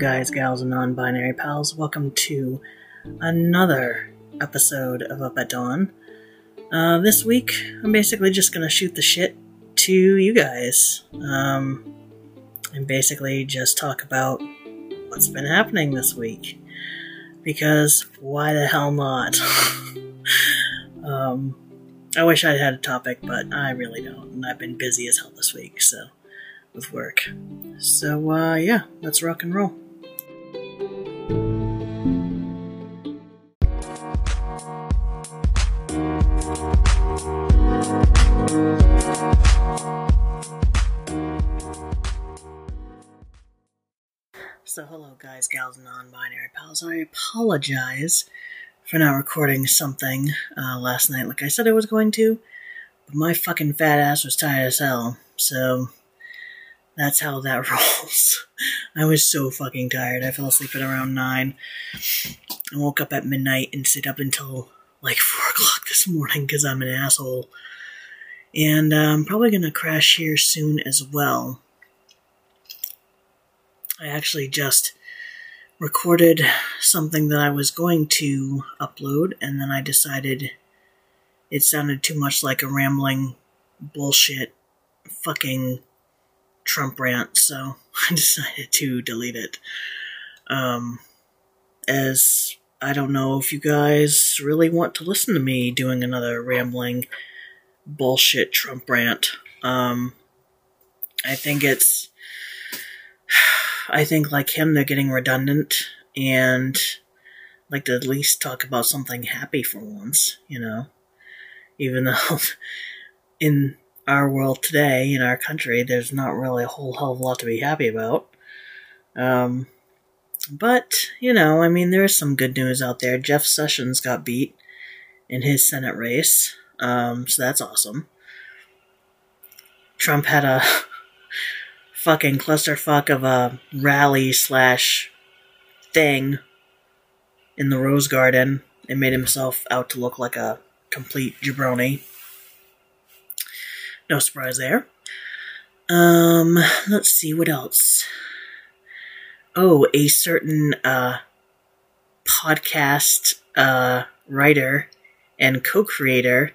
guys, gals, and non binary pals. Welcome to another episode of Up at Dawn. Uh, this week, I'm basically just gonna shoot the shit to you guys. Um, and basically just talk about what's been happening this week. Because why the hell not? um, I wish I had a topic, but I really don't. And I've been busy as hell this week, so with work. So, uh, yeah, let's rock and roll. So, hello, guys, gals, and non binary pals. I apologize for not recording something uh, last night like I said I was going to, but my fucking fat ass was tired as hell, so that's how that rolls. I was so fucking tired. I fell asleep at around 9. I woke up at midnight and stayed up until like 4 o'clock this morning because I'm an asshole. And uh, I'm probably to crash here soon as well. I actually just recorded something that I was going to upload, and then I decided it sounded too much like a rambling bullshit fucking Trump rant, so I decided to delete it. Um, as I don't know if you guys really want to listen to me doing another rambling bullshit Trump rant. Um, I think it's I think like him, they're getting redundant and like to at least talk about something happy for once, you know. Even though in our world today, in our country, there's not really a whole hell of a lot to be happy about. Um, but, you know, I mean, there's some good news out there. Jeff Sessions got beat in his Senate race, um, so that's awesome. Trump had a fucking clusterfuck of a rally slash thing in the Rose Garden and made himself out to look like a complete jabroni. No surprise there. Um, let's see what else. Oh, a certain uh podcast uh writer and co-creator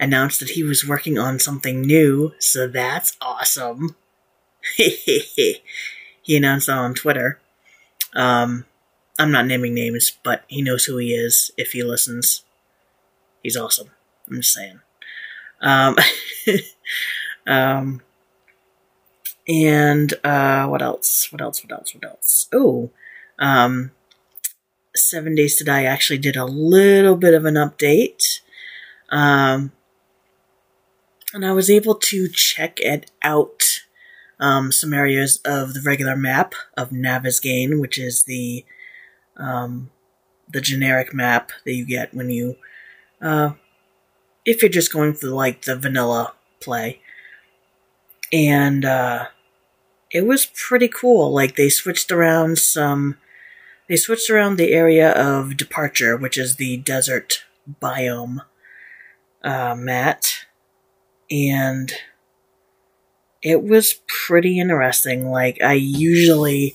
announced that he was working on something new, so that's awesome. he announced that on Twitter. Um, I'm not naming names, but he knows who he is if he listens. He's awesome. I'm just saying. Um, um, and uh, what else? What else? What else? What else? Oh, um, Seven Days to Die actually did a little bit of an update. Um, and I was able to check it out um, some areas of the regular map of Navezgane, which is the um, the generic map that you get when you uh, if you're just going for like the vanilla play. And uh, it was pretty cool. Like they switched around some they switched around the area of departure, which is the desert biome uh, mat, and it was pretty interesting. Like, I usually,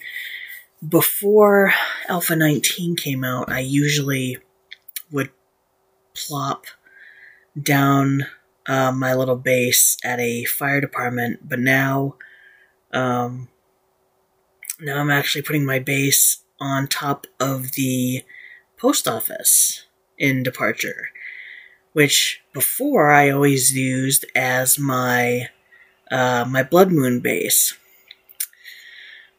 before Alpha 19 came out, I usually would plop down uh, my little base at a fire department, but now, um, now I'm actually putting my base on top of the post office in Departure, which before I always used as my uh, my Blood Moon base.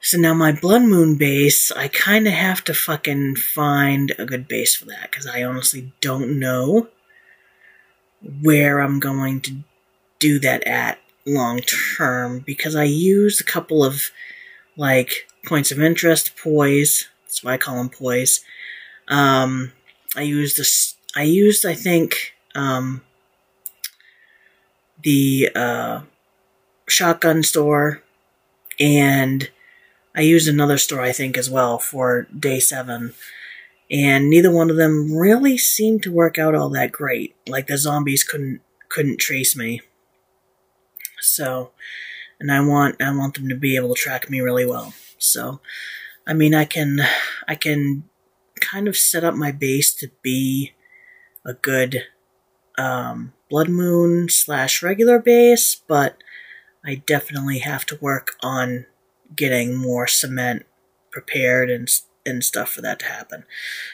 So now my Blood Moon base, I kind of have to fucking find a good base for that because I honestly don't know where I'm going to do that at long term because I used a couple of like points of interest, poise. That's why I call them poise. Um, I used this. I used, I think, um, the uh, shotgun store, and I used another store, I think, as well for day seven. And neither one of them really seemed to work out all that great. Like the zombies couldn't couldn't trace me. So, and I want I want them to be able to track me really well. So, I mean, I can, I can kind of set up my base to be a good um, blood moon slash regular base, but I definitely have to work on getting more cement prepared and and stuff for that to happen.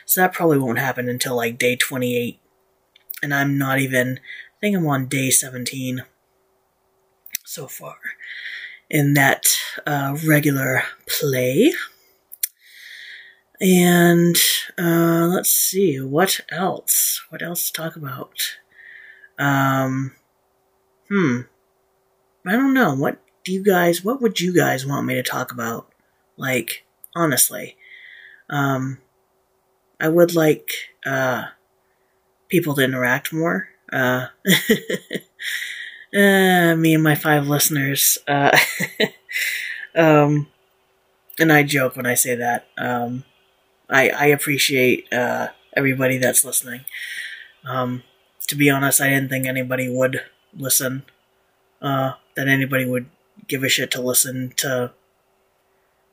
So that probably won't happen until like day 28. And I'm not even, I think I'm on day 17 so far in that uh, regular play. And uh, let's see, what else? What else to talk about? Um, hmm. I don't know. What do you guys, what would you guys want me to talk about? Like, honestly. Um, I would like, uh, people to interact more. Uh, uh, me and my five listeners, uh, um, and I joke when I say that. Um, I, I appreciate, uh, everybody that's listening. Um, to be honest, I didn't think anybody would listen, uh, that anybody would give a shit to listen to,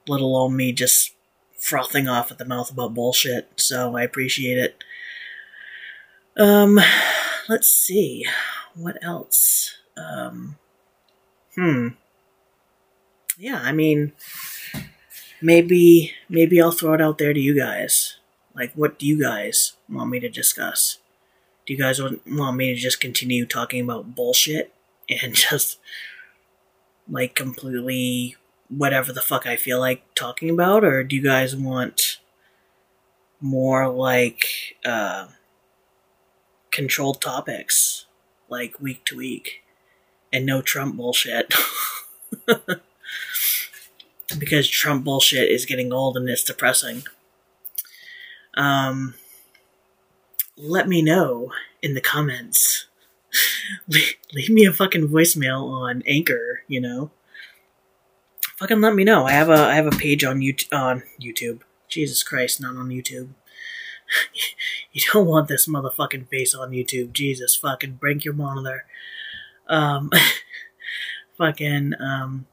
let alone me just frothing off at the mouth about bullshit. So I appreciate it. Um, let's see. What else? Um, hmm. Yeah, I mean, maybe, maybe I'll throw it out there to you guys. Like, what do you guys want me to discuss? Do you guys want, want me to just continue talking about bullshit and just, like, completely whatever the fuck I feel like talking about, or do you guys want more like uh, controlled topics, like week to week, and no Trump bullshit? because Trump bullshit is getting old and it's depressing. Um, let me know in the comments. leave me a fucking voicemail on Anchor, you know fucking let me know. I have a I have a page on YouTube on YouTube. Jesus Christ, not on YouTube. you don't want this motherfucking face on YouTube. Jesus fucking break your monitor. Um fucking um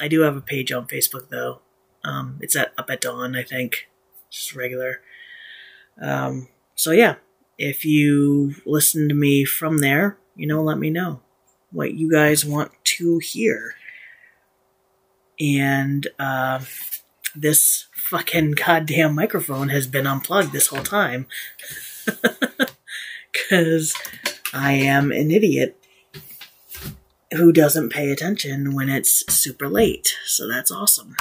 I do have a page on Facebook though. Um it's at up at dawn, I think. Just regular. Um so yeah, if you listen to me from there, you know, let me know what you guys want to hear and uh, this fucking goddamn microphone has been unplugged this whole time because I am an idiot who doesn't pay attention when it's super late. So that's awesome.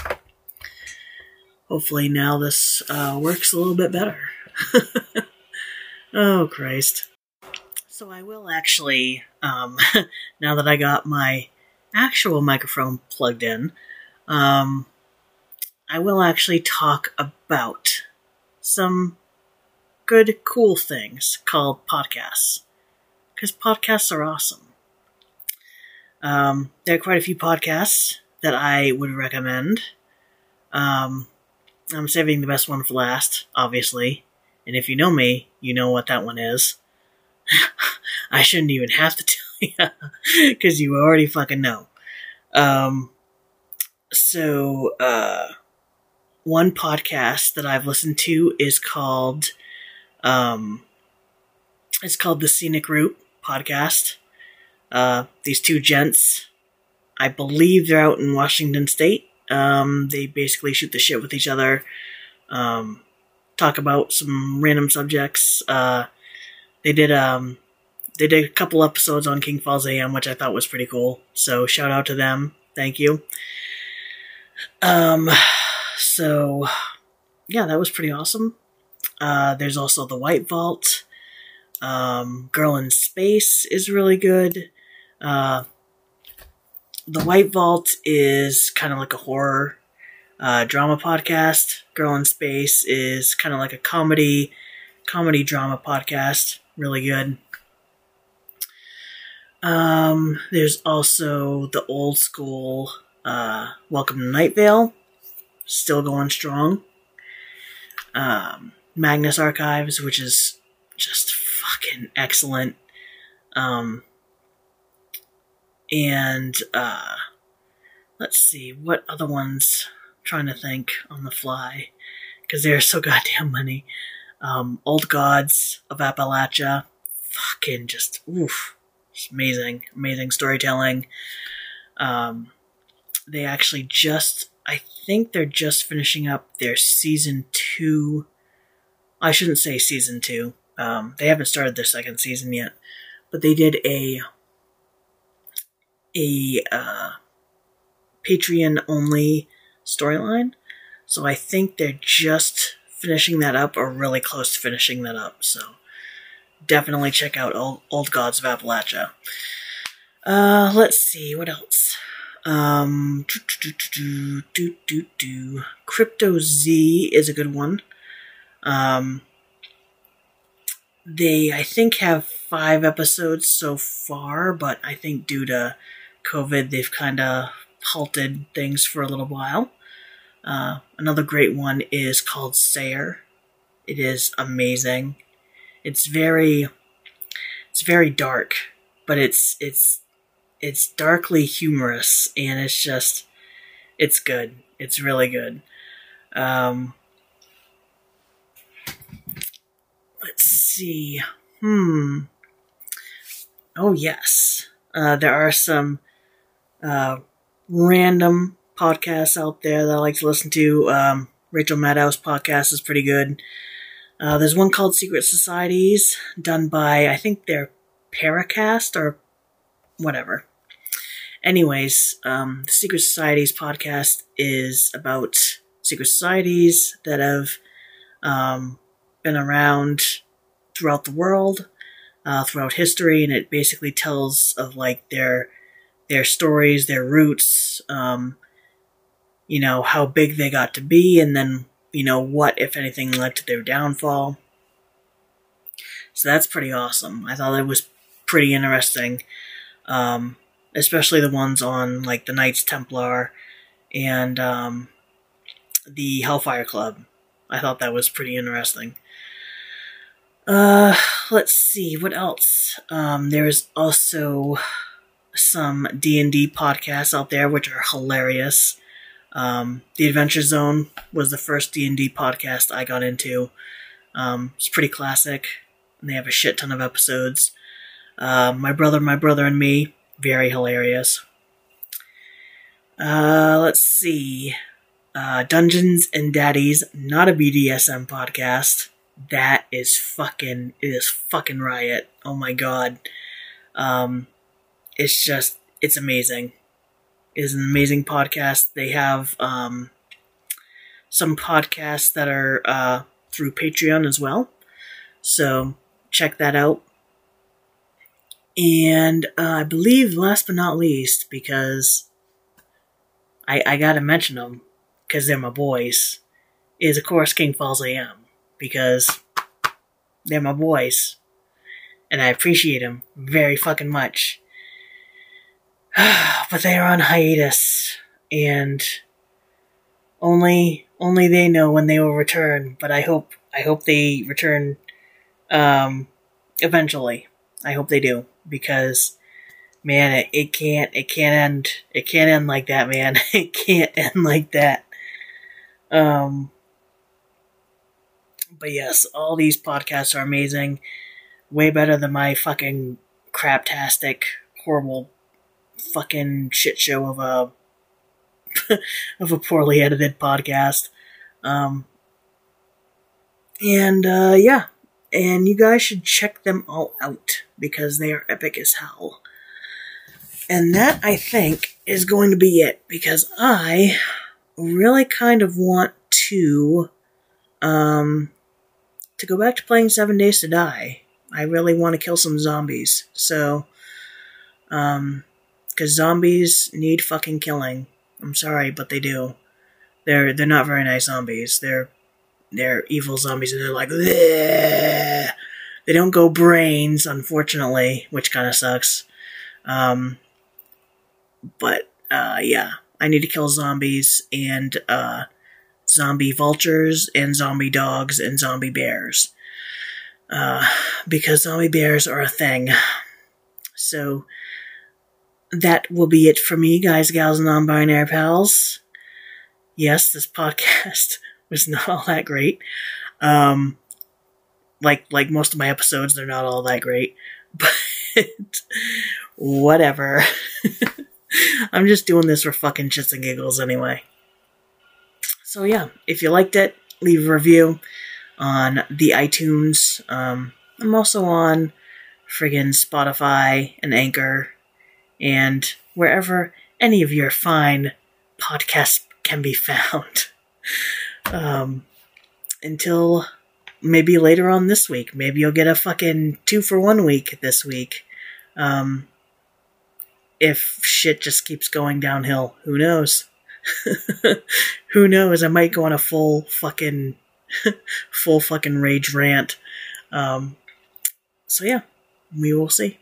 Hopefully now this uh, works a little bit better. oh Christ. So I will actually, um, now that I got my actual microphone plugged in, um, I will actually talk about some good, cool things called podcasts. Because podcasts are awesome. Um, there are quite a few podcasts that I would recommend. Um, I'm saving the best one for last, obviously. And if you know me, you know what that one is. I shouldn't even have to tell you, because you already fucking know. Um, so uh, one podcast that I've listened to is called um, it's called the Scenic Route podcast. Uh, these two gents, I believe they're out in Washington State. Um, they basically shoot the shit with each other, um, talk about some random subjects. Uh, they did um, they did a couple episodes on King Falls AM, which I thought was pretty cool. So shout out to them. Thank you. Um, so yeah, that was pretty awesome. Uh, there's also the White Vault. Um, Girl in Space is really good. Uh, the White Vault is kind of like a horror uh, drama podcast. Girl in Space is kind of like a comedy comedy drama podcast. Really good. Um, there's also the old school uh, Welcome to Night Vale, still going strong. Um, Magnus Archives, which is just fucking excellent. Um, and uh, let's see what other ones I'm trying to think on the fly because they're so goddamn many. Um, Old Gods of Appalachia, fucking just oof, amazing, amazing storytelling. Um, they actually just, I think they're just finishing up their season two. I shouldn't say season two. Um, they haven't started their second season yet, but they did a a uh, Patreon only storyline. So I think they're just finishing that up or really close to finishing that up. So definitely check out Old, Old Gods of Appalachia. Uh, let's see, what else? Um, do, do, do, do, do, Crypto Z is a good one. Um, they, I think, have five episodes so far, but I think due to COVID, they've kind of halted things for a little while. Uh, another great one is called Sayer. It is amazing. It's very, it's very dark, but it's it's it's darkly humorous, and it's just, it's good. It's really good. Um, let's see. Hmm. Oh yes, uh, there are some uh, random podcasts out there that I like to listen to. Um, Rachel Maddow's podcast is pretty good. Uh, there's one called Secret Societies, done by, I think they're Paracast or whatever. Anyways, um, the Secret Societies podcast is about secret societies that have um, been around throughout the world, uh, throughout history, and it basically tells of like their their stories, their roots, um, you know, how big they got to be, and then, you know, what, if anything, led to their downfall. So that's pretty awesome. I thought it was pretty interesting, um, especially the ones on, like, the Knights Templar and um, the Hellfire Club. I thought that was pretty interesting. Uh, let's see, what else? Um, there's also some D&D podcasts out there which are hilarious. Um, the Adventure Zone was the first D&D podcast I got into. Um, it's pretty classic. And they have a shit ton of episodes. Uh, my brother, my brother, and me, very hilarious. Uh, let's see. Uh, Dungeons and Daddies, not a BDSM podcast. That is fucking, it is fucking riot. Oh my god. Um, it's just it's amazing. It is an amazing podcast. They have um, some podcasts that are uh, through Patreon as well, so check that out. And uh, I believe, last but not least, because I I gotta mention them because they're my boys, is of course King Falls AM because they're my boys, and I appreciate them very fucking much. but they are on hiatus, and only only they know when they will return. But I hope I hope they return um, eventually. I hope they do because man, it, it can't it can't end it can't end like that, man. It can't end like that. Um, but yes, all these podcasts are amazing. Way better than my fucking craptastic, horrible fucking shit show of a of a poorly edited podcast. Um, and uh, yeah, and you guys should check them all out because they are epic as hell. And that I think is going to be it because I really kind of want to um to go back to playing 7 Days to Die. I really want to kill some zombies. So um because zombies need fucking killing. I'm sorry, but they do. They're they're not very nice zombies. They're they're evil zombies, and they're like Bleh! they don't go brains, unfortunately, which kind of sucks. Um, but uh, yeah, I need to kill zombies and uh, zombie vultures and zombie dogs and zombie bears. Uh, because zombie bears are a thing. So that will be it for me, guys, gals, and non binary pals. yes, this podcast was not all that great. Um, like like most of my episodes, they're not all that great, but whatever. I'm just doing this for fucking shits and giggles anyway. So yeah, if you liked it, leave a review on the iTunes. Um, I'm also on friggin' Spotify and Anchor and wherever any of your fine podcasts can be found. Um, until maybe later on this week. Maybe you'll get a fucking two for one week this week. Um, if shit just keeps going downhill, who knows? who knows? I might go on a full fucking, full fucking rage rant. Um, so yeah, we will see.